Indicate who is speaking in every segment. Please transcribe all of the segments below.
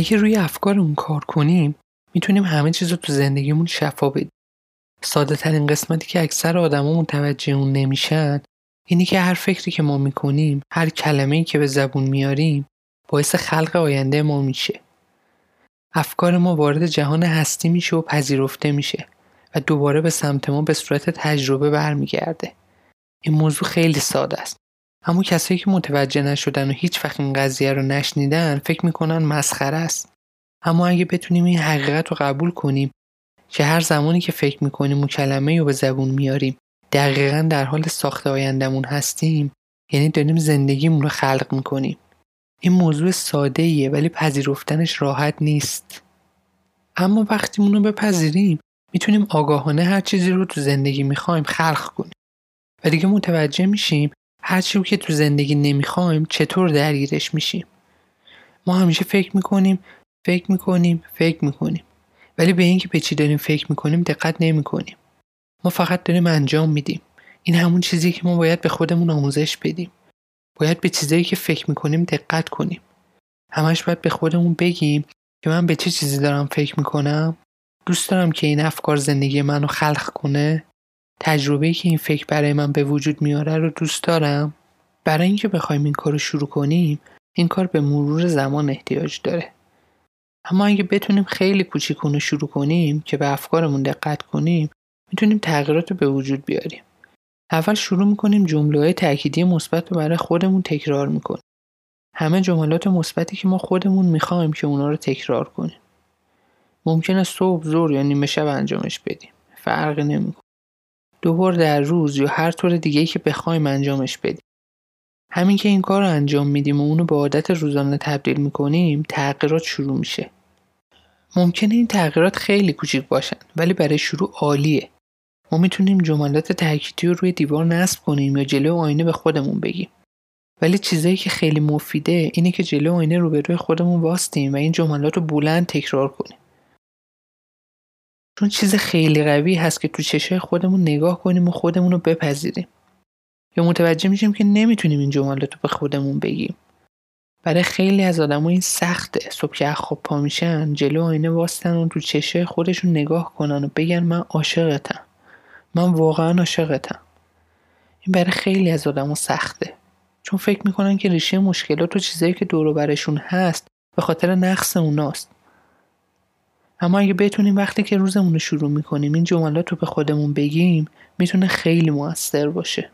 Speaker 1: اگه روی افکارمون کار کنیم می‌تونیم همه چیز رو تو زندگیمون شفا بدیم. ساده ترین قسمتی که اکثر آدما متوجه اون نمیشن اینی که هر فکری که ما می‌کنیم هر کلمه ای که به زبون میاریم باعث خلق آینده ما میشه. افکار ما وارد جهان هستی میشه و پذیرفته میشه و دوباره به سمت ما به صورت تجربه برمیگرده. این موضوع خیلی ساده است. اما کسایی که متوجه نشدن و هیچ وقت این قضیه رو نشنیدن فکر می‌کنن مسخره است. اما اگه بتونیم این حقیقت رو قبول کنیم که هر زمانی که فکر می‌کنیم و کلمه رو به زبون میاریم دقیقا در حال ساخت آیندهمون هستیم یعنی داریم زندگیمون رو خلق می‌کنیم. این موضوع ساده ایه ولی پذیرفتنش راحت نیست. اما وقتی اون رو بپذیریم می‌تونیم آگاهانه هر چیزی رو تو زندگی می‌خوایم خلق کنیم. و دیگه متوجه میشیم هر چیزی که تو زندگی نمی‌خوایم چطور درگیرش میشیم؟ ما همیشه فکر می‌کنیم فکر می‌کنیم فکر می‌کنیم. ولی به اینکه به چی داریم فکر می‌کنیم دقت نمی‌کنیم. ما فقط داریم انجام میدیم. این همون چیزی که ما باید به خودمون آموزش بدیم. باید به چیزایی که فکر می‌کنیم دقت کنیم. همش باید به خودمون بگیم که من به چه چیزی دارم فکر می‌کنم. دوست دارم که این افکار زندگی منو خلق کنه. تجربه که این فکر برای من به وجود میاره رو دوست دارم. برای اینکه بخوایم این کار رو شروع کنیم این کار به مرور زمان احتیاج داره. اما اگه بتونیم خیلی کوچیکونو شروع کنیم که به افکارمون دقت کنیم می‌تونیم تغییرات رو به وجود بیاریم. اول شروع می‌کنیم جمله تأکیدی مثبت رو برای خودمون تکرار می‌کنیم. همه جملات مثبتی که ما خودمون می‌خوایم که اونا رو تکرار کنیم. ممکنه صبح زور یا نیمه شب انجامش بدیم. فرقی نمی‌کنه. دو بار در روز یا هر طور دیگه که بخوایم انجامش بدیم. همین که این کار رو انجام میدیم و اونو به عادت روزانه تبدیل می‌کنیم تغییرات شروع میشه. ممکنه این تغییرات خیلی کوچیک باشن ولی برای شروع عالیه. ما می‌تونیم جملات تأکیدی رو روی دیوار نصب کنیم یا جلو آینه به خودمون بگیم. ولی چیزایی که خیلی مفیده اینه که جلو آینه روبروی خودمون واستیم و این جملات رو بلند تکرار کنیم. چون چیز خیلی قوی هست که تو چشای خودمون نگاه کنیم و خودمون رو بپذیریم. یا متوجه میشیم که نمی‌تونیم این جملات رو به خودمون بگیم. برای خیلی از آدم این سخته. صبح که خواب پا میشن جلو آینه واستن و تو چشای خودشون نگاه کنن و بگن من عاشقتم. من واقعا عاشقتم. این برای خیلی از آدمو سخته. چون فکر می‌کنن که ریشه مشکلات و چیزایی که دور برشون هست به خاطر نقص اوناست. اما اگه بتونیم وقتی که روزمون رو شروع می‌کنیم این جملات رو به خودمون بگیم می‌تونه خیلی موثر باشه.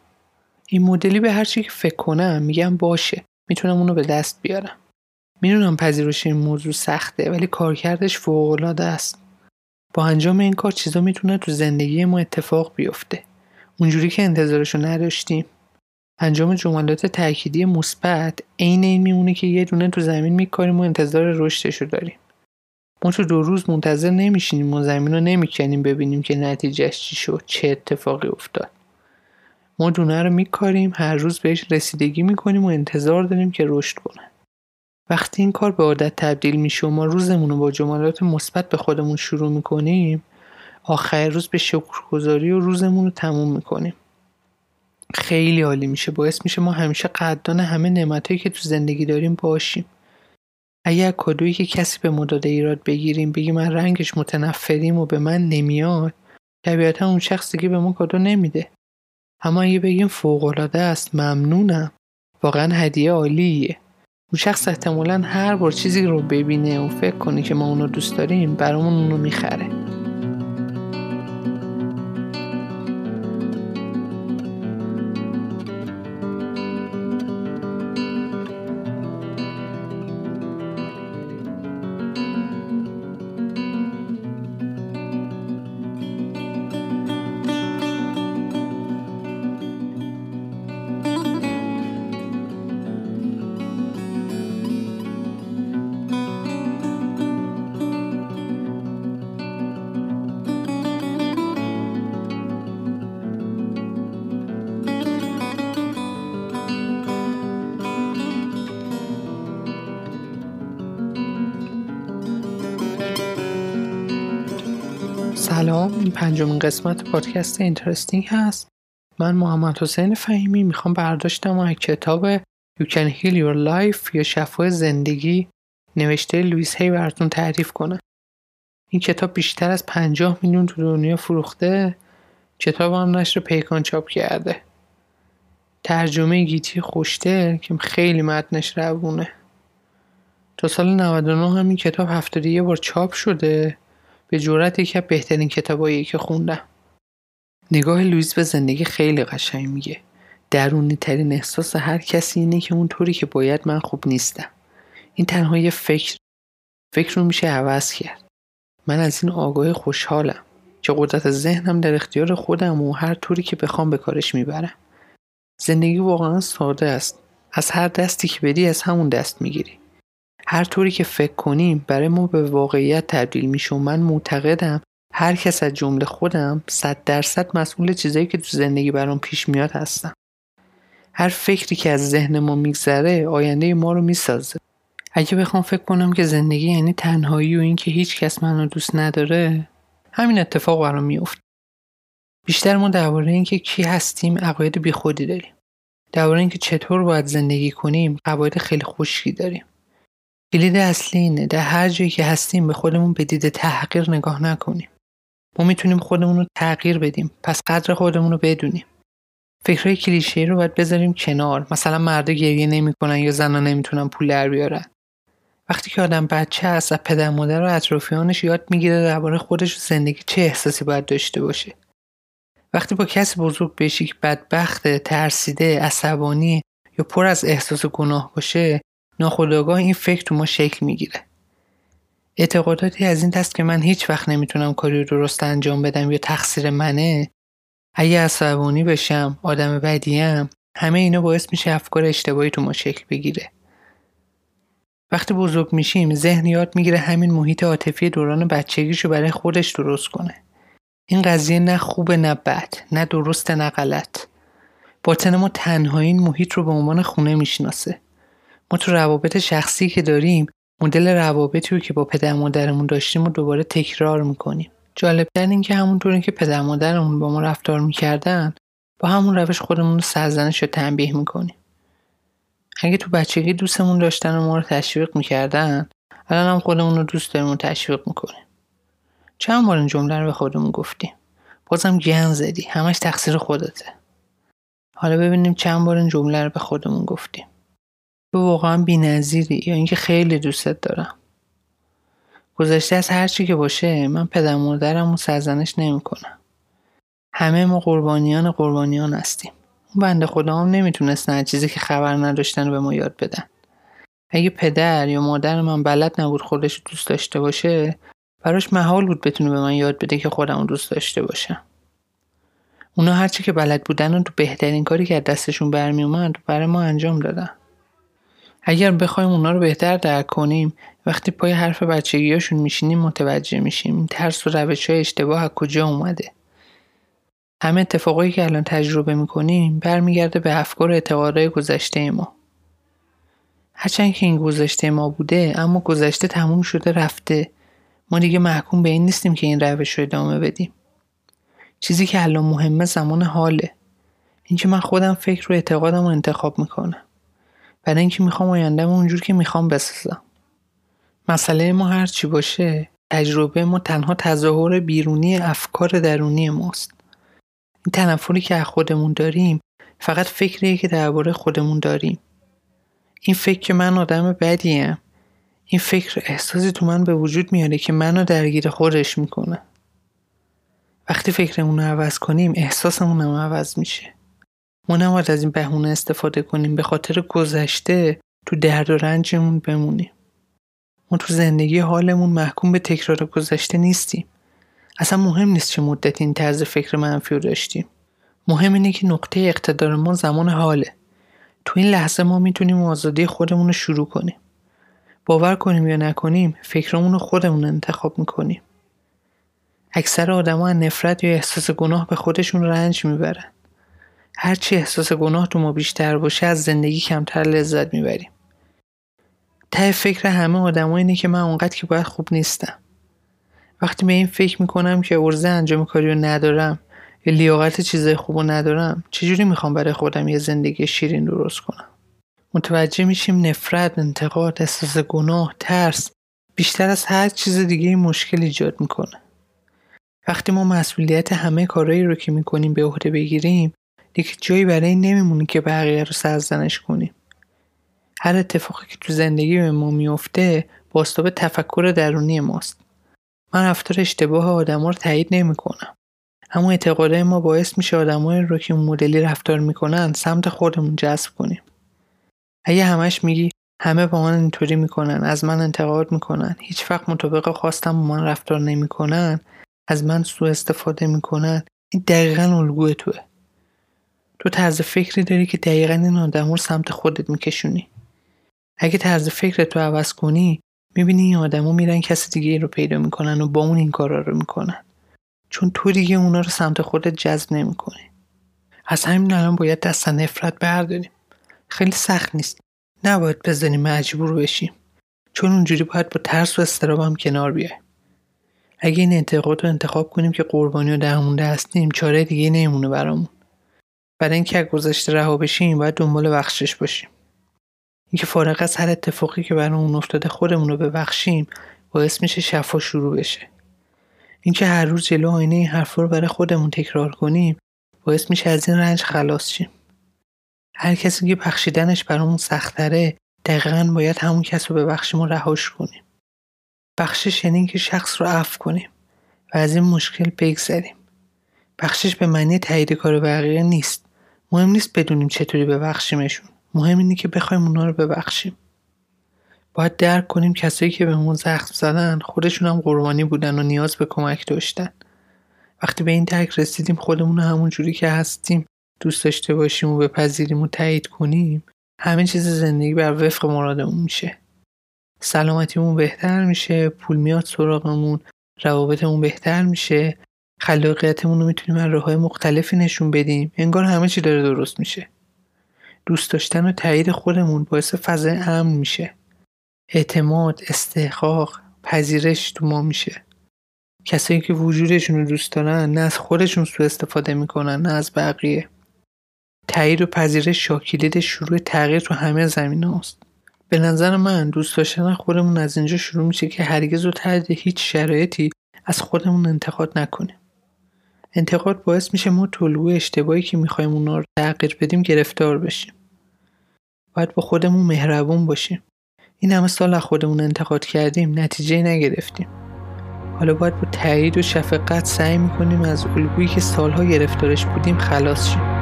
Speaker 1: این مدلی به هر چی که فکر کنم میگم باشه. می‌تونم اونو به دست بیارم. می‌دونم پذیرش این موضوع سخته ولی کارکردش فوقالعاده است. با انجام این کار چیزا می‌تونه تو زندگی ما اتفاق بیفته. اونجوری که انتظارشو نداشتیم. انجام جملات تأکیدی مثبت عین این میمونه که یه دونه تو زمین میکاریم و انتظار رشدشو داریم. ما تو دو روز منتظر نمیشینیم و زمین رو نمی‌کنیم ببینیم که نتیجهش چی شد چه اتفاقی افتاد. ما دونه رو میکاریم هر روز بهش رسیدگی می‌کنیم و انتظار داریم که رشد کنه. وقتی این کار به عادت تبدیل میشه و ما روزمون رو با جملات مثبت به خودمون شروع می‌کنیم آخر روز به شکرگزاری و روزمون رو تموم می‌کنیم. خیلی عالی میشه باعث میشه ما همیشه قدردان همه نعمتهایی که تو زندگی داریم باشیم. اگر کادویی که کسی به ما داده ایراد بگیریم بگیم من رنگش متنفریم و به من نمیاد طبیعتا اون شخص دیگه به ما کادو نمیده. اما اگه بگیم فوقالعاده است ممنونم. واقعا هدیه عالیه. اون شخص احتمالا هر بار چیزی رو ببینه و فکر کنه که ما اونو دوست داریم برامون اونو می‌خره. سلام. این پنجمین قسمت پادکست اینترستینگ هست. من محمد حسین فهیمی می‌خوام برداشتم از کتاب You Can Heal Your Life یا شفای زندگی. نوشته لویس هی براتون تعریف کنم. این کتاب بیشتر از پنجاه میلیون تو دنیا فروخته. کتاب هم نشر پیکان چاپ کرده. ترجمه گیتی خوشدله که خیلی متنش روونه. تا سال 99 هم این کتاب هفتادی یه بار چاپ شده. به جورت یکی از بهترین کتابایی که خوندم. نگاه لویز به زندگی خیلی قشنگ میگه. درونی ترین احساس هر کسی اینه که اون طوری که باید من خوب نیستم. این تنها یه فکر فکر رو میشه عوض کرد. من از این آگاهی خوشحالم که قدرت ذهنم در اختیار خودم و هر طوری که بخوام به کارش می‌برم. زندگی واقعا ساده است. از هر دستی که بدی از همون دست می‌گیری. هر طوری که فکر کنیم برای ما به واقعیت تبدیل میشه و من معتقدم هر کس از جمله خودم صد درصد مسئول چیزایی که تو زندگی برام پیش میاد هستم. هر فکری که از ذهن ما میگذره آینده ما رو می‌سازه. اگه بخوام فکر کنم که زندگی یعنی تنهایی و اینکه هیچ کس منو دوست نداره همین اتفاق برام میفته بیشتر ما درباره اینکه کی هستیم عقاید بیخودی داریم. درباره اینکه چطور باید زندگی کنیم قواعد خیلی خشکی داریم. کلید اصلی اینه. در هر جایی که هستیم به خودمون به دید تحقیر نگاه نکنیم. ما می‌تونیم خودمون رو تغییر بدیم. پس قدر خودمون رو بدونیم. فکرهای کلیشه رو باید بذاریم کنار. مثلا مردا گریه نمی‌کنن یا زنها نمی‌تونن پول در بیارن. وقتی که آدم بچه است و پدر مادر و اطرافیانش یاد می‌گیره درباره خودش و زندگی چه احساسی باید داشته باشه. وقتی با کسی بزرگ بشی که بدبخت ترسیده عصبانی یا پر از احساس گناه باشه ناخودآگاه این فکر تو ما شکل می‌گیره. اعتقاداتی از این دست که من هیچ وقت نمی‌تونم کاری درست انجام بدم یا تقصیر منه اگه عصبانی بشم آدم بدیم همه اینا باعث میشه افکار اشتباهی تو ما شکل بگیره. وقتی بزرگ میشیم ذهن یاد می‌گیره همین محیط عاطفی دوران بچگیشو برای خودش درست کنه. این قضیه نه خوبه نه بد نه درسته نه غلط. باطن ما تنهایی این محیط رو به عنوان خونه می‌شناسه. ما تو روابط شخصی که داریم مدل روابطی رو که با پدر مادرمون داشتیم و دوباره تکرار می‌کنیم. جالبتر این که همونطوری که پدر مادرمون با ما رفتار می‌کردن با همون روش خودمون رو سرزنش رو تنبیه می‌کنیم. اگه تو بچگی دوستمون داشتن و ما رو تشویق می‌کردن الان هم خودمون رو دوست داریم و تشویق می‌کنیم. چند بار این جمله رو به خودمون گفتیم. بازم گن زدی. همش تقصیر خودته. حالا ببینیم چند بار این جمله رو به خودمون گفتیم. تو واقعا بی‌نظیری یا اینکه خیلی دوستت دارم. گذشته از هر چی که باشه من پدر مادرم رو سرزنش نمی‌کنم. همه ما قربانیان قربانیان هستیم. اون بنده خدا هم نمی‌تونستن چیزی که خبر نداشتن به ما یاد بدن. اگه پدر یا مادر من بلد نبود خودش دوست داشته باشه براش محال بود بتونه به من یاد بده که خودم دوست داشته باشم. اونا هرچی که بلد بودن و تو بهترین کاری که از دستشون برمی اومد برای ما انجام دادن. اگر بخوایم اونا رو بهتر درک کنیم وقتی پای حرف بچگیاشون میشینیم متوجه میشیم ترس و روش های اشتباه از کجا اومده. همه اتفاقایی که الان تجربه می‌کنیم برمیگرده به افکار اعتقادهای گذشته ما. هرچند که این گذشته ما بوده اما گذشته تموم شده رفته. ما دیگه محکوم به این نیستیم که این روش رو ادامه بدیم. چیزی که الان مهمه زمان حاله. اینکه من خودم فکر و اعتقادم رو انتخاب می‌کنم. برای اینکه می‌خوام آیندهم اونجور که می‌خوام بسازم. مسئله ما هر چی باشه تجربه ما تنها تظاهر بیرونی افکار درونی ماست. این تنفری که از خودمون داریم فقط فکریه که درباره خودمون داریم. این فکر که من آدم بدیم این فکر احساسی تو من به وجود میاره که منو درگیر خودش می‌کنه. وقتی فکرمون رو عوض کنیم احساسمون هم عوض میشه. ما نباید از این بهونه استفاده کنیم. به خاطر گذشته تو درد و رنجمون بمونیم. ما تو زندگی حالمون محکوم به تکرار گذشته نیستیم. اصلا مهم نیست چه مدت این طرز فکر منفی رو داشتیم. مهم اینه که نقطه اقتدار ما زمان حاله. تو این لحظه ما می‌تونیم آزادی خودمون رو شروع کنیم. باور کنیم یا نکنیم فکرمون رو خودمون انتخاب می‌کنیم. اکثر آدما نفرت یا احساس گناه به خودشون رنج می‌برن. هرچی احساس گناه تو ما بیشتر باشه از زندگی کمتر لذت می‌بریم. ته فکر همه آدم اینه که من اونقدر که باید خوب نیستم. وقتی به این فکر می‌کنم که ارزه انجام کاری رو ندارم یا لیاقت چیزای خوب رو ندارم چجوری می‌خوام برای خودم یه زندگی شیرین درست کنم؟ متوجه میشیم نفرت، انتقاد، احساس گناه، ترس بیشتر از هر چیز دیگه مشکل ایجاد می‌کنه. وقتی ما مسئولیت همه کارهایی رو که می‌کنیم به عهده بگیریم دیگه جایی برای این نمیمونه که بقیه رو سرزنش کنیم. هر اتفاقی که تو زندگی به ما میفته باستاب تفکر درونی ماست. من رفتار اشتباه آدما رو تایید نمی‌کنم. اما اعتقادهای ما باعث میشه آدمایی رو که مدلی رفتار می‌کنن سمت خودمون جذب کنیم. اگه همش میگی همه با من اینطوری می‌کنن از من انتقاد می‌کنن هیچ وقت مطابق خواستم با من رفتار نمی‌کنن از من سوء استفاده می‌کنن این دقیقا الگوی توه تو طرز فکری داری که دقیقا این آدم رو سمت خودت میکشونی. اگه طرز فکر تو عوض کنی می‌بینی این آدما میرن کسی دیگه رو پیدا می‌کنن و با اون این کارا رو می‌کنن. چون تو دیگه اونا رو سمت خودت جذب نمی‌کنی. از همین الان باید دست نفرت برداریم. خیلی سخت نیست. نباید بزنیم مجبور بشیم. چون اونجوری باید با ترس و استراب کنار بیای اگه این انتقاد رو انتخاب کنیم که قربانی و درمونده هستیم چاره دیگه نمیمونه برامون. برای اینکه از گذشته رها بشیم باید دنبال بخشش باشیم. اینکه فارغ از هر اتفاقی که برامون افتاده خودمون رو ببخشیم باعث میشه شفا شروع بشه. اینکه هر روز جلو آینه این حرفا رو برای خودمون تکرار کنیم باعث میشه از این رنج خلاص شیم. هر کسی که بخشیدنش برامون سختره دقیقا باید همون کس رو ببخشیم و رهاش کنیم. بخشش یعنی که شخص رو عفو کنیم و از این مشکل بگذریم. بخشش به معنی تایید کار بقیه نیست. مهم نیست بدونیم چطوری ببخشیمشون. مهم اینه که بخوایم اونا رو ببخشیم. باید درک کنیم کسایی که به زخم زدن خودشون هم قربانی بودن و نیاز به کمک داشتن. وقتی به این درک رسیدیم خودمون همون جوری که هستیم دوست داشته باشیم و بپذیریم و تایید کنیم همه چیز زندگی بر وفق مرادمون میشه. سلامتیمون بهتر میشه پول میاد سراغمون روابطمون بهتر میشه. خلاقیتمون رو می‌تونیم از راههای مختلفی نشون بدیم. انگار همه چی داره درست میشه. دوست داشتن و تایید خودمون باعث فضای امن میشه. اعتماد استحقاق پذیرش تو ما میشه. کسایی که وجودشون رو دوست دارن نه از خودشون سو استفاده می‌کنن نه از بقیه. تایید و پذیرش شاکلید شروع تغییر تو همه زمین هاست. به نظر من دوست داشتن خودمون از اینجا شروع میشه که هرگز و تحت هیچ شرایطی از خودمون انتقاد نکنیم. انتقاد باعث میشه ما طلوع اشتباهی که می‌خوایم اونا رو تغییر بدیم گرفتار بشیم. باید با خودمون مهربون باشیم. این همه سال خودمون انتقاد کردیم نتیجه نگرفتیم. حالا باید با تایید و شفقت سعی می‌کنیم از الگویی که سالها گرفتارش بودیم خلاص شیم.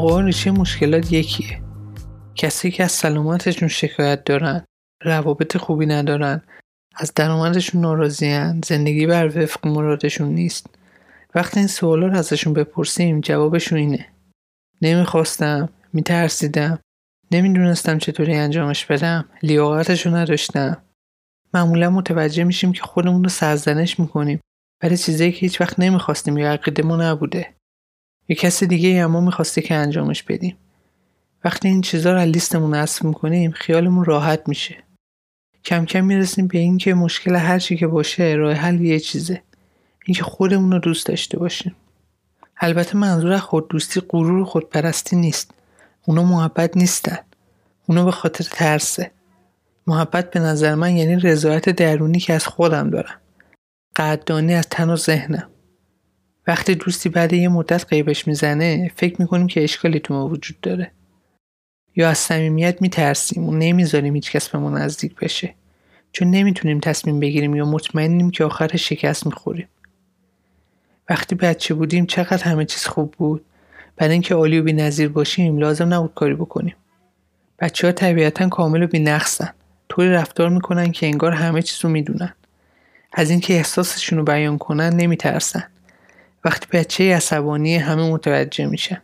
Speaker 1: موقع ریشه مشکلات یکیه. کسی که از سلامتشون شکایت دارن روابط خوبی ندارن از درآمدشون ناراضیان زندگی بر وفق مرادشون نیست. وقتی این سوالا رو ازشون بپرسیم جوابشون اینه. نمی‌خواستم میترسیدم. نمی‌دونستم چطوری انجامش بدم. لیاقتشو نداشتم. معمولا متوجه میشیم که خودمون رو سرزنش می‌کنیم. برای چیزایی که هیچ وقت نمی‌خواستیم یا عقیده ما نبوده. یه کسی دیگه اما می‌خواسته که انجامش بدیم. وقتی این چیزها رو از لیستمون حذف می‌کنیم خیالمون راحت میشه. کم کم می‌رسیم به اینکه مشکل هر چی که باشه راه حل یه چیزه. اینکه خودمون رو دوست داشته باشیم. البته منظور خود دوستی غرور و خودپرستی نیست. اونا محبت نیستن. اونا به خاطر ترسه. محبت به نظر من یعنی رضایت درونی که از خودم دارم. قدردانی از تن و ذهنم. وقتی دوستی بعد یه مدت قیبش می‌زنه فکر می‌کنیم که اشکالی تو ما وجود داره. یا از صمیمیت میترسیم و نمی‌ذاریم هیچ کس به ما نزدیک بشه. چون نمی‌تونیم تصمیم بگیریم یا مطمئنیم که آخر شکست می‌خوریم. وقتی بچه بودیم چقدر همه چیز خوب بود. برای اینکه عالی و نظیر باشیم لازم نبود کاری بکنیم. بچه ها طبیعتا کامل و بینقصن. طوری رفتار می‌کنن که انگار همه چیز رو می‌دونن. از اینکه احساسشون رو بیان کنن نمیترسن. وقتی بچه عصبانی همه متوجه میشن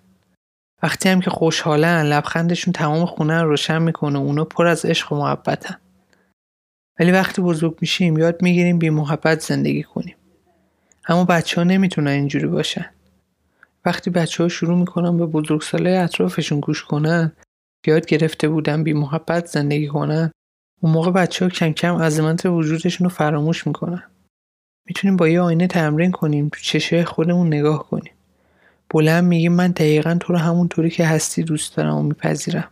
Speaker 1: وقتی هم که خوشحالن لبخندشون تمام خونه رو روشن می‌کنه اونا پر از عشق و محبتن. ولی وقتی بزرگ میشیم یاد می‌گیریم بی محبت زندگی کنیم. اما بچه ها نمی‌تونن اینجوری باشن. وقتی بچه ها شروع می‌کنن به بزرگسالای اطرافشون گوش کنن یاد گرفته بودن بی محبت زندگی کنن اون موقع بچه ها کم کم عظمت وجودشون رو فراموش می‌کنن. می‌تونیم با یه آینه تمرین کنیم تو چشه خودمون نگاه کنیم. بلند میگیم من دقیقا تو رو همونطوری که هستی دوست دارم و میپذیرم.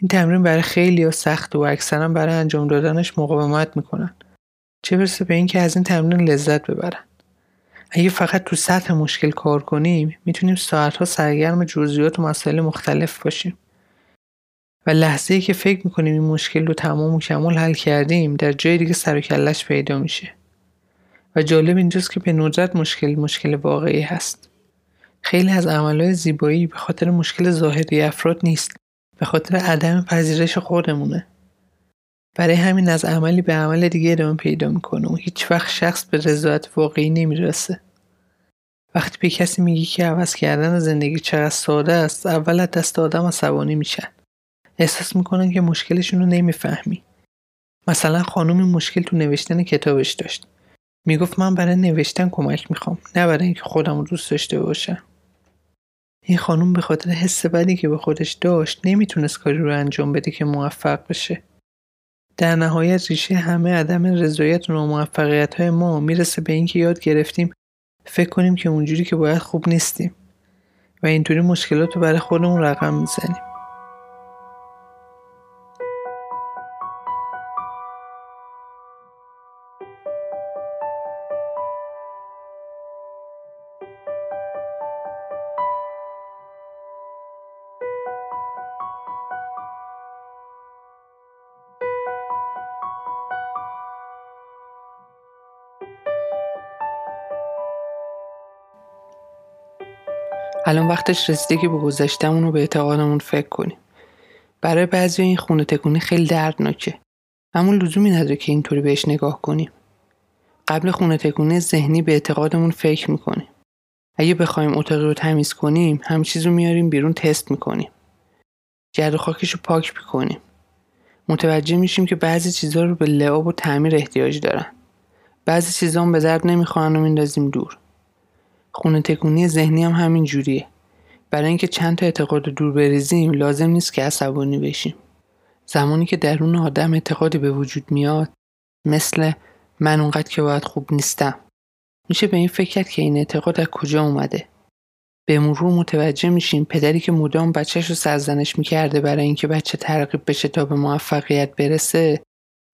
Speaker 1: این تمرین برای خیلی ها سخت و اکثرا برای انجام دادنش مقاومت می‌کنن. چه برسه به اینکه از این تمرین لذت ببرن. اگه فقط تو سطح مشکل کار کنیم می‌تونیم ساعتها سرگرم جزئیات و مسائل مختلف باشیم. و لحظه ای که فکر می‌کنیم این مشکل رو تمام و کمال حل کردیم در جای دیگه سر و کلش پیدا میشه. و جالب اینجاست که به ندرت مشکل مشکل واقعی هست. خیلی از عملهای زیبایی به خاطر مشکل ظاهری افراد نیست. به خاطر عدم پذیرش خودمونه. برای همین از عملی به عمل دیگه ادامه پیدا می‌کنه و هیچ وقت شخص به رضایت واقعی نمی‌رسه. وقتی به کسی میگی که عوض کردن زندگی چقدر ساده است اول از دست آدم عصبانی میشن. احساس می‌کنن که مشکلشون رو نمی‌فهمی. مثلا خانم مشکل تو نوشتن کتابش داشت. می‌گفت من برای نوشتن کمک می‌خوام نه برای اینکه خودم دوست داشته باشم. این خانم به خاطر حس بدی که به خودش داشت نمی‌تونست کاری رو انجام بده که موفق بشه. در نهایت ریشه همه عدم رضایت و موفقیت های ما می‌رسه به اینکه یاد گرفتیم فکر کنیم که اونجوری که باید خوب نیستیم و اینطوری مشکلات رو برای خودمون رقم می‌زنیم. الان وقتش رسیده که به گذشتمون و به اعتقادمون فکر کنیم. برای بعضی این خونه تکونی خیلی دردناکه. اما لزومی نداره که اینطوری بهش نگاه کنیم. قبل خونه تکونی ذهنی به اعتقادمون فکر می‌کنیم اگه بخوایم اتاقی رو تمیز کنیم هم چیز رو میاریم بیرون تست می‌کنیم. و خاکش رو پاک می‌کنیم. متوجه میشیم که بعضی چیزها رو به لعاب و تعمیر احتیاج دارن. بعضی چیزها هم به درد نمی‌خواهن و میندازیم دور. خونه تکونی ذهنی هم همین جوریه. برای اینکه چند تا اعتقاد دور بریزیم لازم نیست که عصبانی بشیم. زمانی که درون آدم اعتقادی به وجود میاد مثل من اونقدر که باید خوب نیستم. میشه به این فکر کرد که این اعتقاد از کجا اومده. به مرور متوجه میشیم پدری که مدام بچهش رو سرزنش می‌کرده برای اینکه بچه ترغیب بشه تا به موفقیت برسه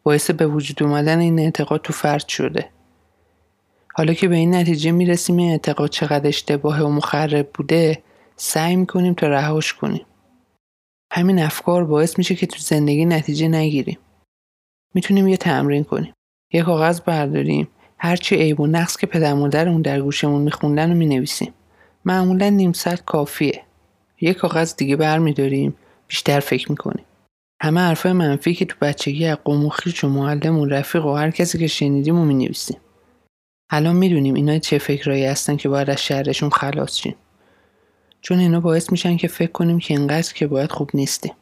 Speaker 1: باعث به وجود اومدن این اعتقاد تو فرد شده. حالا که به این نتیجه می‌رسیم این اعتقاد چقدر اشتباه و مخرب بوده سعی می‌کنیم تا رهاش کنیم. همین افکار باعث میشه که تو زندگی نتیجه نگیریم. می‌تونیم یه تمرین کنیم. یه کاغذ برداریم. هرچی عیب و نقص که پدر مادرمون در گوشمون میخوندن و می‌نویسیم. معمولا نیم ساعت کافیه. یه کاغذ دیگه برمیداریم. بیشتر فکر می‌کنیم. همه حرفای منفی که تو بچگی از قوم و و معلم و رفیق و هر کسی که شنیدیم و می‌نویسیم. الان می‌دونیم اینا چه فکرایی هستن که باید از شهرشون خلاص شیم. چون اینا باعث میشن که فکر کنیم که اینقدر که باید خوب نیستیم.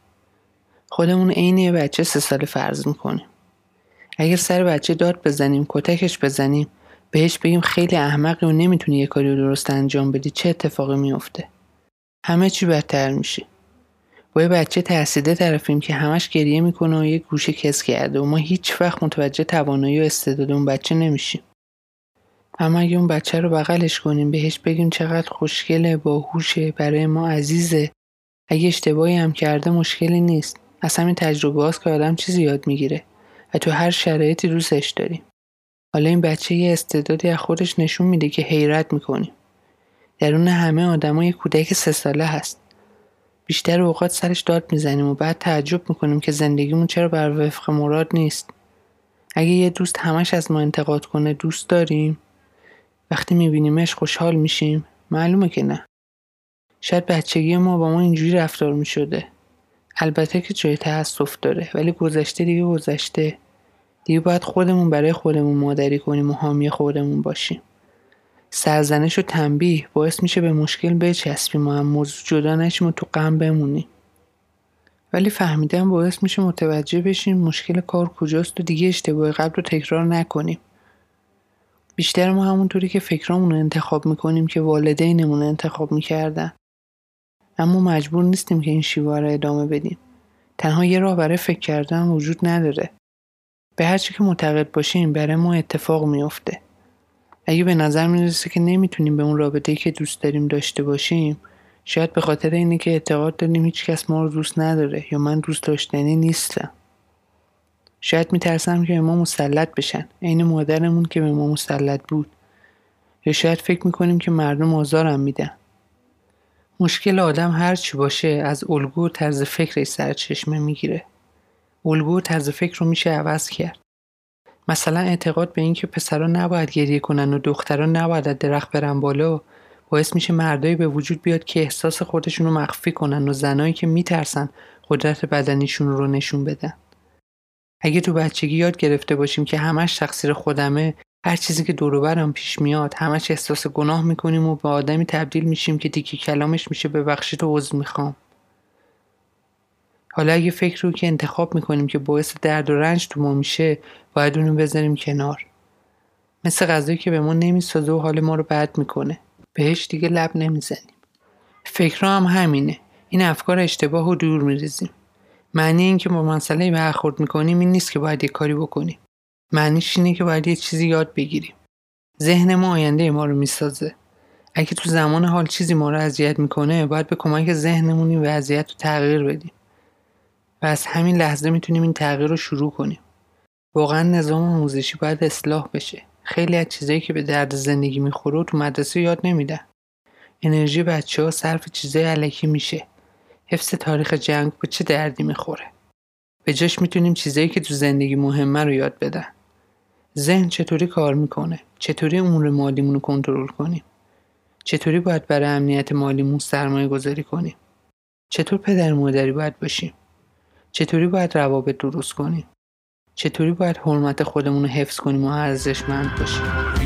Speaker 1: خودمون عین یه بچه سه سال فرض می‌کنیم. اگر سر بچه داد بزنیم کتکش بزنیم بهش بگیم خیلی احمقی و نمی‌تونی یه کاری رو درست انجام بدی چه اتفاقی میافته؟ همه چی بدتر میشه. با یه بچه ترسیده طرفیم که همش گریه می‌کنه و یه گوشه کس کرده و ما هیچ وقت متوجه توانایی و استعداد اون بچه نمیشیم. اما اگه اون بچه رو بغلش کنیم بهش بگیم چقدر خوشگله باهوشه برای ما عزیزه. اگه اشتباهی هم کرده مشکلی نیست. از همین تجربه هاست که آدم چیزی یاد می‌گیره و تو هر شرایطی دوستش داریم. حالا این بچه یه استعدادی از خودش نشون میده که حیرت می‌کنیم درون همه آدما یه کودک سه ساله هست. بیشتر اوقات سرش داد می‌زنیم و بعد تعجب می‌کنیم که زندگیمون چرا بر وفق مراد نیست. اگه یه دوست همش از ما انتقاد کنه دوست داریم؟ وقتی میبینیمش خوشحال میشیم. معلومه که نه. شاید بچگی ما با ما اینجوری رفتار می‌شده. البته که جای تاسف داره ولی گذشته دیگه گذشته. دیگه باید خودمون برای خودمون مادری کنیم و حامی خودمون باشیم. سرزنش و تنبیه باعث میشه به مشکل بچسبیم و هم موضوع جدا نشیم و تو غم بمونیم. ولی فهمیدن باعث میشه متوجه بشیم مشکل کار کجاست و دیگه اشتباه قبل رو تکرار نکنیم. بیشتر ما همونطوری که فکرامون رو انتخاب می‌کنیم که والدینمون انتخاب می‌کردن. اما مجبور نیستیم که این شیوه رو ادامه بدیم. تنها یه راه برای فکر کردن وجود نداره. به هر چی که معتقد باشیم برای ما اتفاق میافته. اگه به نظر می‌رسه که نمی‌تونیم به اون رابطه‌ای که دوست داریم داشته باشیم شاید به خاطر اینه که اعتقاد داریم هیچ کس ما رو دوست نداره یا من دوست داشتنی نیستم. شاید میترسم که به ما مسلط بشن. عین مادرمون که به ما مسلط بود. یا شاید فکر می‌کنیم که مردم آزارم میدن. مشکل آدم هر چی باشه از الگو و طرز فکرش سرچشمه می‌گیره. الگو و طرز فکر رو میشه عوض کرد. مثلا اعتقاد به اینکه پسرا نباید گریه کنن و دخترها نباید از درخت برن بالا باعث میشه مردایی به وجود بیاد که احساس خودشون رو مخفی کنن و زنایی که میترسن قدرت بدنیشون رو نشون بدن. اگه تو بچگی یاد گرفته باشیم که همش تقصیر خودمه هر چیزی که دور پیش میاد همش احساس گناه می‌کنیم و به آدمی تبدیل میشیم که دیگه کلامش میشه به بخشی تو عضو می‌خوام. حالا اگه فکر رو که انتخاب می‌کنیم که باعث درد و رنج تو ما میشه باید اونو بذاریم کنار. مثل غذایی که به ما نمی‌سازه و حال ما رو بد می‌کنه. بهش دیگه لب نمی‌زنیم. فکر هم همینه. این افکار اشتباه و دور میریزیم. معنی این که با مسئله برخورد می‌کنیم این نیست که باید یه کاری بکنیم. معنیش اینه که باید یه چیزی یاد بگیریم. ذهن ما آینده ما رو می‌سازه. اگه تو زمان حال چیزی ما رو اذیت می‌کنه باید به کمک ذهنمون این وضعیت رو تغییر بدیم. و از همین لحظه می‌تونیم این تغییر رو شروع کنیم. واقعا نظام آموزشی باید اصلاح بشه. خیلی از چیزایی که به درد زندگی می‌خوره تو مدرسه یاد نمیدن. انرژی بچه ها صرف چیزای علکی میشه. حفظ تاریخ جنگ به چه دردی می‌خوره. به جاش می‌تونیم چیزایی که تو زندگی مهمه رو یاد بدن. ذهن چطوری کار می‌کنه؟ چطوری امور مالیمون رو کنترل کنیم؟ چطوری باید برای امنیت مالیمون سرمایه گذاری کنیم؟ چطور پدر مادری باید باشیم؟ چطوری باید روابط درست کنیم؟ چطوری باید حرمت خودمون رو حفظ کنیم و ارزشمند باشیم؟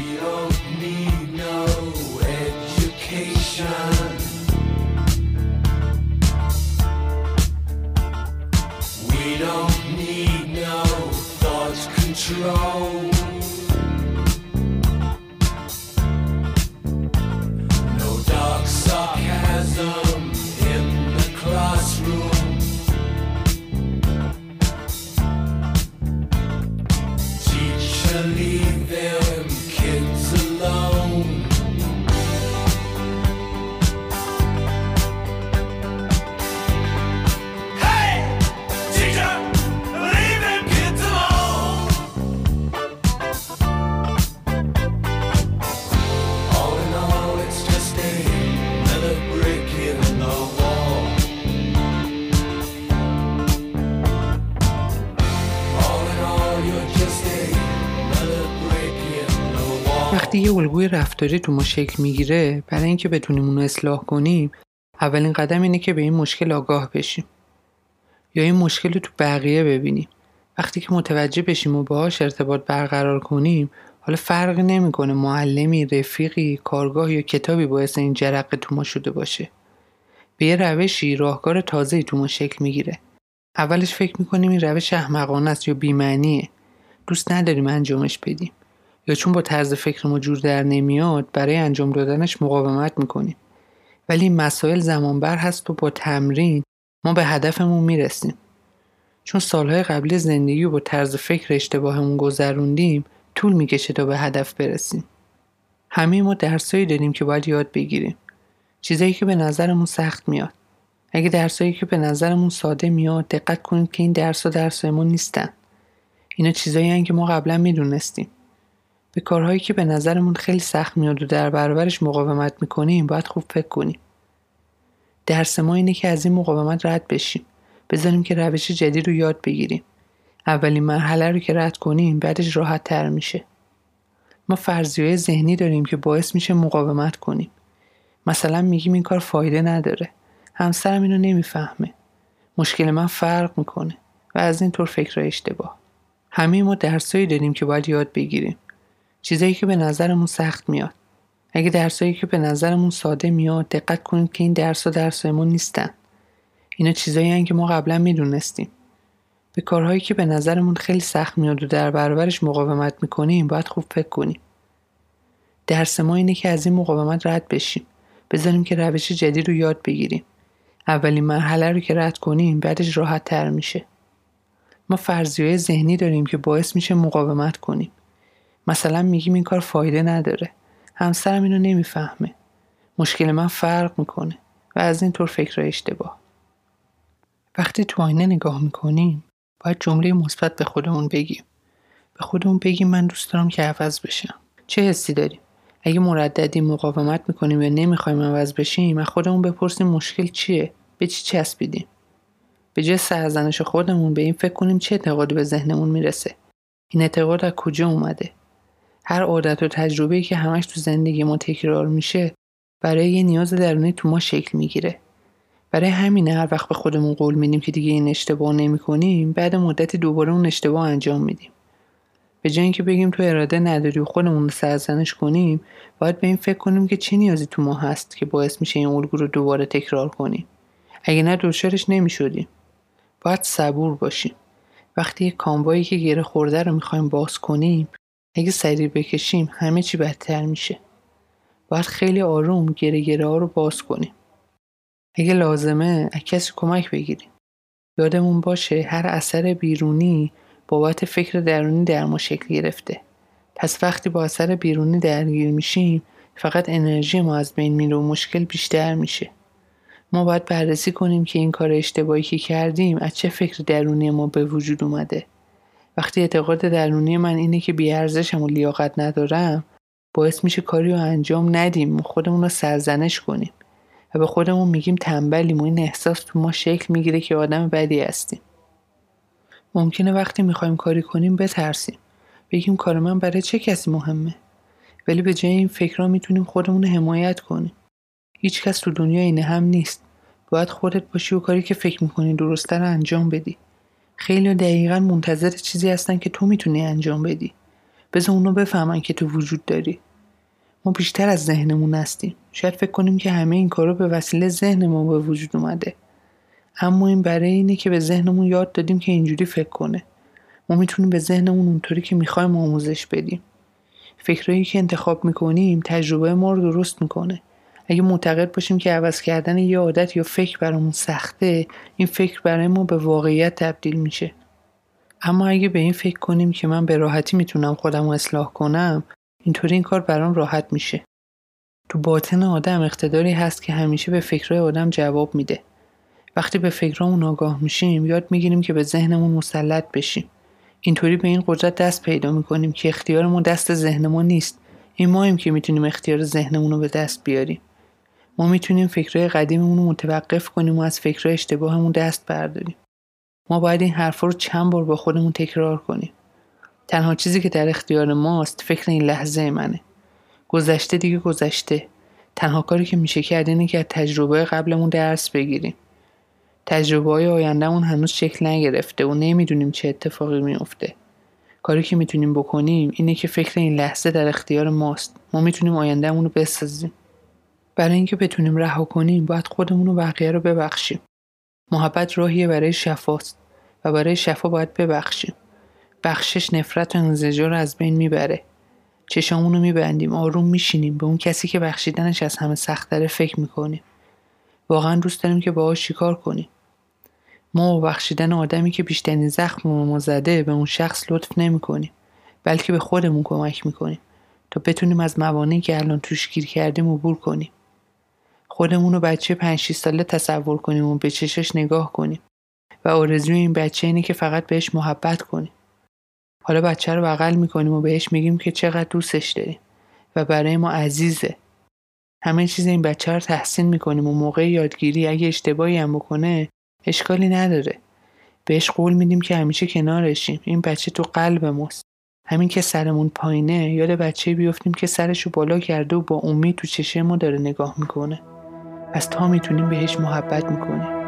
Speaker 1: وقتی یه الگوی رفتاری تو ما شکل می‌گیره برای اینکه بتونیم اونو اصلاح کنیم اولین قدم اینه که به این مشکل آگاه بشیم. یا این مشکل رو تو بقیه ببینیم. وقتی که متوجه بشیم و باهاش ارتباط برقرار کنیم حالا فرقی نمی‌کنه معلمی رفیقی کارگاه یا کتابی باعث این جرقه تو ما شده باشه. به یه روشی راهکار تازه‌ای تو ما شکل می‌گیره. اولش فکر می‌کنیم این روش احمقانه است یا بیمعنیه. دوست نداریم انجامش بدیم. یا چون با طرز فکر ما جور در نمیاد برای انجام دادنش مقاومت می‌کنیم. ولی این مسائل زمان بر هست و با تمرین ما به هدفمون می‌رسیم. چون سالهای قبلی زندگی و با طرز فکر اشتباهمون گذروندیم طول می‌کشه تا به هدف برسیم. همه ما درسایی داریم که باید یاد بگیریم. چیزایی که به نظرمون سخت میاد. اگه درسایی که به نظرمون ساده میاد دقت کنید که این درس و درس ما نیستن. اینا چیزایی که ما قبلا می‌دونستیم. به کارهایی که به نظرمون خیلی سخت میاد و در برابرش مقاومت می‌کنیم باید خوب فکر کنیم. درس ما اینه که از این مقاومت رد بشیم. بذاریم که روش جدید رو یاد بگیریم. اولین مرحله رو که رد کنیم بعدش راحت تر میشه. ما فرضیه ذهنی داریم که باعث میشه مقاومت کنیم. مثلا میگیم این کار فایده نداره. همسرم اینو نمی‌فهمه. مشکل من فرق می‌کنه. و از این طور فکر اشتباه. همه ما درسایی داریم که باید یاد بگیریم. چیزایی که به نظرمون سخت میاد. اگه درسایی که به نظرمون ساده میاد دقت کنید که این درس ها ما نیستن. اینا چیزایی که ما قبلا می‌دونستیم. به کارهایی که به نظرمون خیلی سخت میاد و در برابرش مقاومت می‌کنیم باید خوب فکر کنیم. درس ما اینه که از این مقاومت رد بشیم. بذاریم که روش جدید رو یاد بگیریم. اولین مرحله رو که رد کنیم بعدش راحت تر میشه. ما فرضیه ذهنی داریم که باعث میشه مقاومت کنیم. مثلا میگیم این کار فایده نداره. همسرم اینو نمی‌فهمه. مشکل من فرق می‌کنه و از این طور فکر اشتباه. وقتی تو آینه نگاه می‌کنیم باید جمله مثبت به خودمون بگیم. به خودمون بگیم من دوست دارم که عوض بشم. چه حسی داریم؟ اگه مرددی مقاومت می‌کنیم یا نمی‌خوایم عوض بشیم از خودمون بپرسیم مشکل چیه؟ به چی چسبیدیم؟ به جای سرزنش خودمون به این فکر کنیم چه اعتقادی به ذهنمون می‌رسه. این اعتقاد از کجا اومده؟ هر عادت و تجربه که همش تو زندگی ما تکرار میشه برای یه نیاز درونی تو ما شکل می‌گیره. برای همین هر وقت به خودمون قول میدیم که دیگه این اشتباه نمی کنیم بعد مدتی دوباره اون اشتباه انجام میدیم. به جای اینکه بگیم تو اراده نداری و خودمون رو سرزنش کنیم باید به این فکر کنیم که چه نیازی تو ما هست که باعث میشه این الگو رو دوباره تکرار کنیم. اگه نه دچارش نمی‌شدیم. باید صبور باشیم. وقتی یک کاموایی که گره خورده رو می‌خوایم باز کنیم اگه سریع بکشیم همه چی بدتر میشه. باید خیلی آروم گره گره ها رو باز کنیم. اگه لازمه از کسی کمک بگیریم. یادمون باشه هر اثر بیرونی بابت فکر درونی در ما شکل گرفته. پس وقتی با اثر بیرونی درگیر میشیم فقط انرژی ما از بین میره و مشکل بیشتر میشه. ما باید بررسی کنیم که این کار اشتباهی که کردیم از چه فکر درونی ما به وجود اومده. وقتی اعتقاد درونی من اینه که بیارزشم و لیاقت ندارم باعث میشه کاری رو انجام ندیم. و خودمون رو سرزنش کنیم. و به خودمون میگیم تنبلیم و این احساس تو ما شکل می‌گیره که آدم بدی هستیم. ممکنه وقتی می‌خوایم کاری کنیم بترسیم. بگیم کار من برای چه کسی مهمه؟ ولی به جای این فکرها می‌تونیم خودمون رو حمایت کنیم. هیچ کس تو دنیا اینه هم نیست. باید خودت باشی و کاری که فکر می‌کنی درسته رو انجام بدی. خیلی دقیقا منتظر چیزی هستن که تو می‌تونی انجام بدی. بذار اونو بفهمن که تو وجود داری. ما بیشتر از ذهنمون هستیم. شاید فکر کنیم که همه این کارا به وسیله ذهن ما به وجود اومده. اما این برای اینه که به ذهنمون یاد دادیم که اینجوری فکر کنه. ما می‌تونیم به ذهنمون اونطوری که می‌خوایم آموزش بدیم. فکرهایی که انتخاب می‌کنیم تجربه ما رو درست می‌کنه. اگه معتقد باشیم که عوض کردن یه عادت یا فکر برامون سخته این فکر برای ما به واقعیت تبدیل میشه. اما اگه به این فکر کنیم که من به راحتی می‌تونم خودم رو اصلاح کنم اینطوری این کار برام راحت میشه. تو باطن آدم اقتداری هست که همیشه به فکرهای آدم جواب میده. وقتی به فکرامون آگاه میشیم یاد می‌گیریم که به ذهنمون مسلط بشیم. اینطوری به این قدرت دست پیدا می‌کنیم که اختیارمون دست ذهن ما نیست. این مایم که می‌تونیم اختیار ذهنمون رو به دست بیاریم. ما می‌تونیم فکرهای قدیممون رو متوقف کنیم و از فکرهای اشتباهمون دست برداریم. ما باید این حرفا رو چند بار با خودمون تکرار کنیم. تنها چیزی که در اختیار ماست فکر این لحظه منه. گذشته دیگه گذشته. تنها کاری که میشه کرد اینه که از تجربه قبلمون درس بگیریم. تجربه های آیندهمون هنوز شکل نگرفته و نمی‌دونیم چه اتفاقی میافته. کاری که می‌تونیم بکنیم اینه که فکر این لحظه در اختیار ماست. ما می‌تونیم آیندهمون رو بسازیم. برای اینکه بتونیم رها کنیم باید خودمون و بقیه رو ببخشیم. محبت راهیه برای شفاست و برای شفا باید ببخشیم. بخشش نفرت و انزجار رو از بین می‌بره. چشامون رو میبندیم آروم میشینیم. به اون کسی که بخشیدنش از همه سختتره فکر می‌کنیم. واقعا دوست داریم که باهاش چیکار کنیم. ما با بخشیدن آدمی که بیشترین زخم ما زده به اون شخص لطف نمی‌کنیم. بلکه به خودمون کمک می‌کنیم. تا بتونیم از موانعی که الان توش گیر کردیم عبور کنیم. خودمون رو بچه 5 ساله تصور کنیم و به چشش نگاه کنیم. و آرزوی این بچه اینه که فقط بهش محبت کنیم. حالا بچه رو بغل می‌کنیم و بهش میگیم که چقدر دوستش داریم. و برای ما عزیزه. همه چیز این بچه رو تحسین می‌کنیم و موقع یادگیری اگه اشتباهی هم بکنه اشکالی نداره. بهش قول میدیم که همیشه کنارشیم. این بچه تو قلب ماست. همین که سرمون پایینه یاد بچه بیفتیم که سرشو بالا کرده و با امید تو چشم ما داره نگاه می‌کنه. پس تا می‌تونیم بهش محبت می‌کنیم.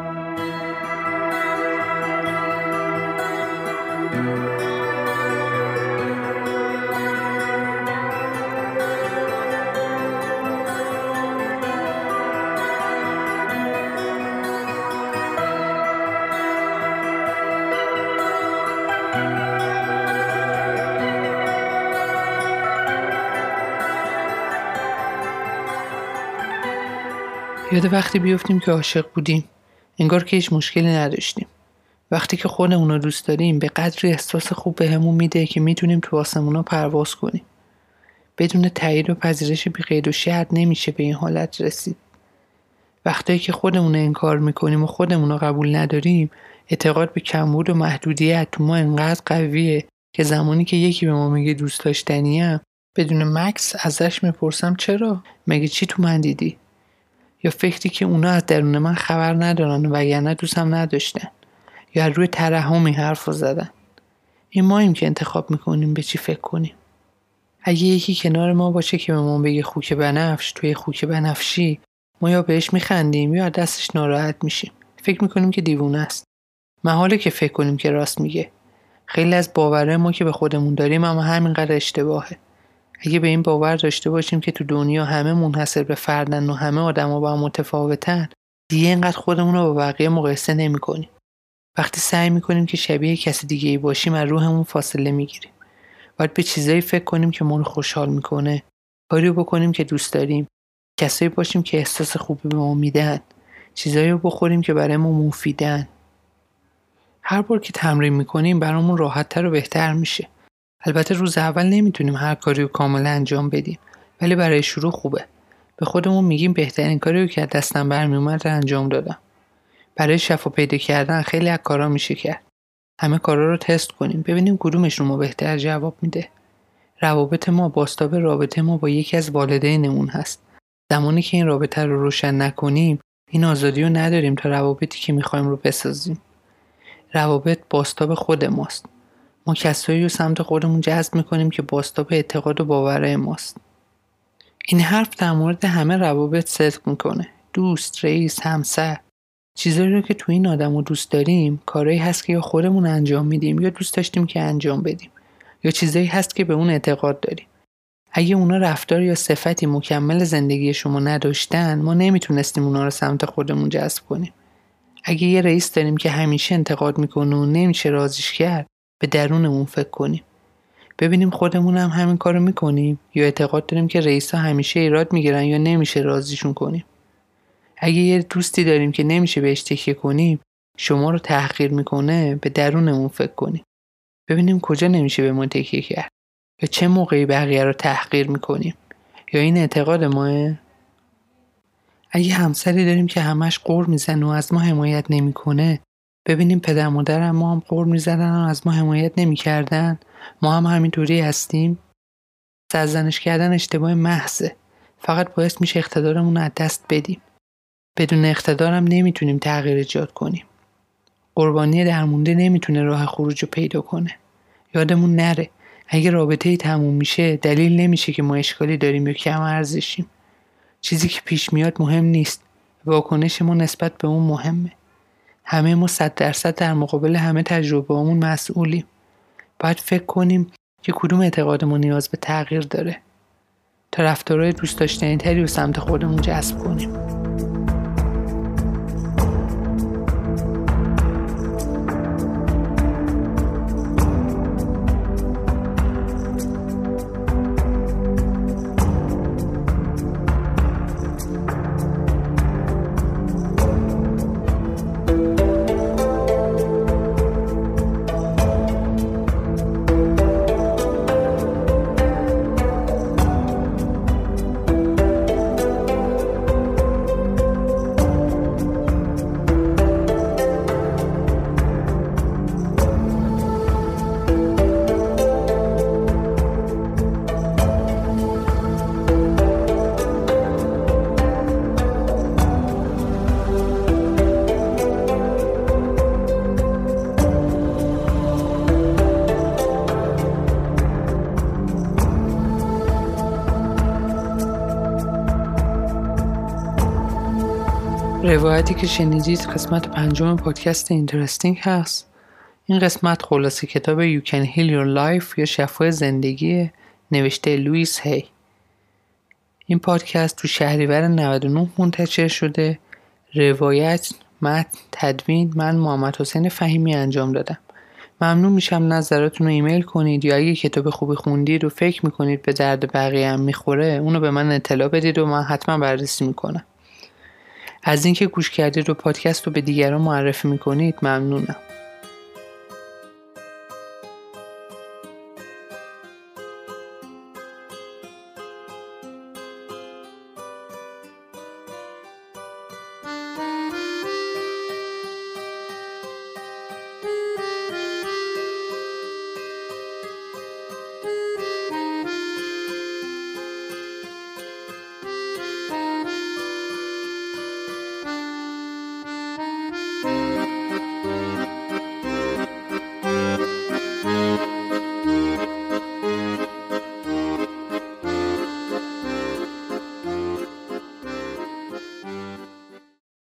Speaker 1: یاد وقتی بیفتیم که عاشق بودیم انگار که هیچ مشکلی نداشتیم. وقتی که خودمون رو دوست داریم به قدری احساس خوب بهمون همون میده که می‌تونیم تو آسمونا پرواز کنیم. بدون تایید و پذیرش بی قید و شرط نمیشه به این حالت رسید. وقتی که خودمون انکار می‌کنیم و خودمون رو قبول نداریم اعتقاد به کمبود و محدودیت تو ما انقدر قویه که زمانی که یکی به ما میگه دوست داشتنیم بدون مکس ازش می‌پرسم چرا؟ مگه چی تو من دیدی؟ یا فکری که اونا از درون من خبر ندارن و وگرنه دوستم نداشتن. یا روی ترحمی حرف زدن. این ماییم که انتخاب می‌کنیم به چی فکر کنیم. اگه یکی کنار ما باشه که به ما بگه خوک بنفش توی خوک بنفشی ما یا بهش میخندیم یا دستش ناراحت میشیم. فکر می‌کنیم که دیوونه است. محاله که فکر کنیم که راست میگه. خیلی از باوره ما که به خودمون داریم اما همینقدر اشتباهه. اگه به این باور داشته باشیم که تو دنیا همه منحصر به فردن و همه آدما با هم متفاوتن دیگه اینقدر خودمون رو با بقیه مقایسه نمی‌کنیم. وقتی سعی می‌کنیم که شبیه کسی دیگه ای باشیم از روحمون فاصله می‌گیریم. باید به چیزایی فکر کنیم که ما رو خوشحال می‌کنه. کاری بکنیم که دوست داریم. کسایی باشیم که احساس خوبی به ما میدن. چیزایی رو بخوریم که برای ما مفیدن. هر بار که تمرین می‌کنیم برامون راحتتر و بهتر میشه. البته روز اول نمی‌تونیم هر کاری رو کاملا انجام بدیم ولی برای شروع خوبه. به خودمون میگیم بهترین کاری رو که دستم برمیومد رو انجام دادم. برای شفا پیدا کردن خیلی از کارا میشه کرد. همه کارا رو تست کنیم ببینیم کدومش رو ما بهتر جواب میده. روابط ما باستاب رابطه ما با یکی از والدینمون هست. زمانی که این رابطه رو روشن نکنیم این آزادی رو نداریم تا روابطی که می‌خوایم رو بسازیم. روابط باستاب خود ماست. ما کسایی رو سمت خودمون جذب می‌کنیم که باستاب اعتقاد و باورهای ماست. این حرف در مورد همه روابط صدق می‌کنه. دوست رئیس همسر. چیزایی رو که تو این آدم رو دوست داریم کارهایی هست که یا خودمون انجام میدیم یا دوست داشتیم که انجام بدیم. یا چیزایی هست که به اون اعتقاد داریم. اگه اونا رفتار یا صفتی مکمل زندگی شما نداشتن ما نمی‌تونستیم اونا رو سمت خودمون جذب کنیم. اگه یه رئیس داریم که همیشه انتقاد می‌کنه و نمیشه رازیش کرد به درونمون فکر کنیم. ببینیم خودمون هم همین کارو می‌کنیم یا اعتقاد داریم که رئیس ها همیشه ایراد می‌گیرن یا نمیشه رازیشون کنیم. اگه یه دوستی داریم که نمیشه بهش تکیه کنیم شما رو تحقیر می‌کنه به درونمون فکر کنیم. ببینیم کجا نمیشه به ما تکیه کرد یا چه موقعی بقیه رو تحقیر می‌کنیم. یا این اعتقاد ماه؟ اگه همسری داریم که همش قور می‌زنه و از ما حمایت نمی‌کنه ببینیم پدر مادر ما هم قور می‌زدن و از ما حمایت نمی‌کردن. ما هم همینطوری هستیم. سرزنش کردن اشتباه محضه. فقط باعث میشه اقتدارمون از دست بدیم. بدون اقتدارم نمی‌تونیم تغییر ایجاد کنیم. قربانی درمونده نمی‌تونه راه خروج رو پیدا کنه. یادمون نره. اگه رابطه ای تموم میشه دلیل نمیشه که ما اشکالی داریم یا کم ارزشیم. چیزی که پیش میاد مهم نیست. واکنش ما نسبت به اون مهمه. همه ما صد درصد در مقابل همه تجربه همون مسئولیم. باید فکر کنیم که کدوم اعتقادمون نیاز به تغییر داره. تا رفتارهای دوست داشتنی تری و سمت خودمون جذب کنیم. که شنیدید قسمت پنجم پادکست اینترستینگ هست. این قسمت خلاصه کتاب You Can Heal Your Life یا شفای زندگی نوشته لویس هی. این پادکست تو شهریور 99 منتشر شده. روایت متن تدوین من محمد حسین فهیمی انجام دادم. ممنون میشم نظراتون رو ایمیل کنید یا اگه کتاب خوبی خوندید و فکر می‌کنید به درد بقیه هم می‌خوره اونو به من اطلاع بدید و من حتما بررسی می‌کنم. از اینکه گوش کردید و پادکست رو به دیگران معرفی می‌کنید ممنونم.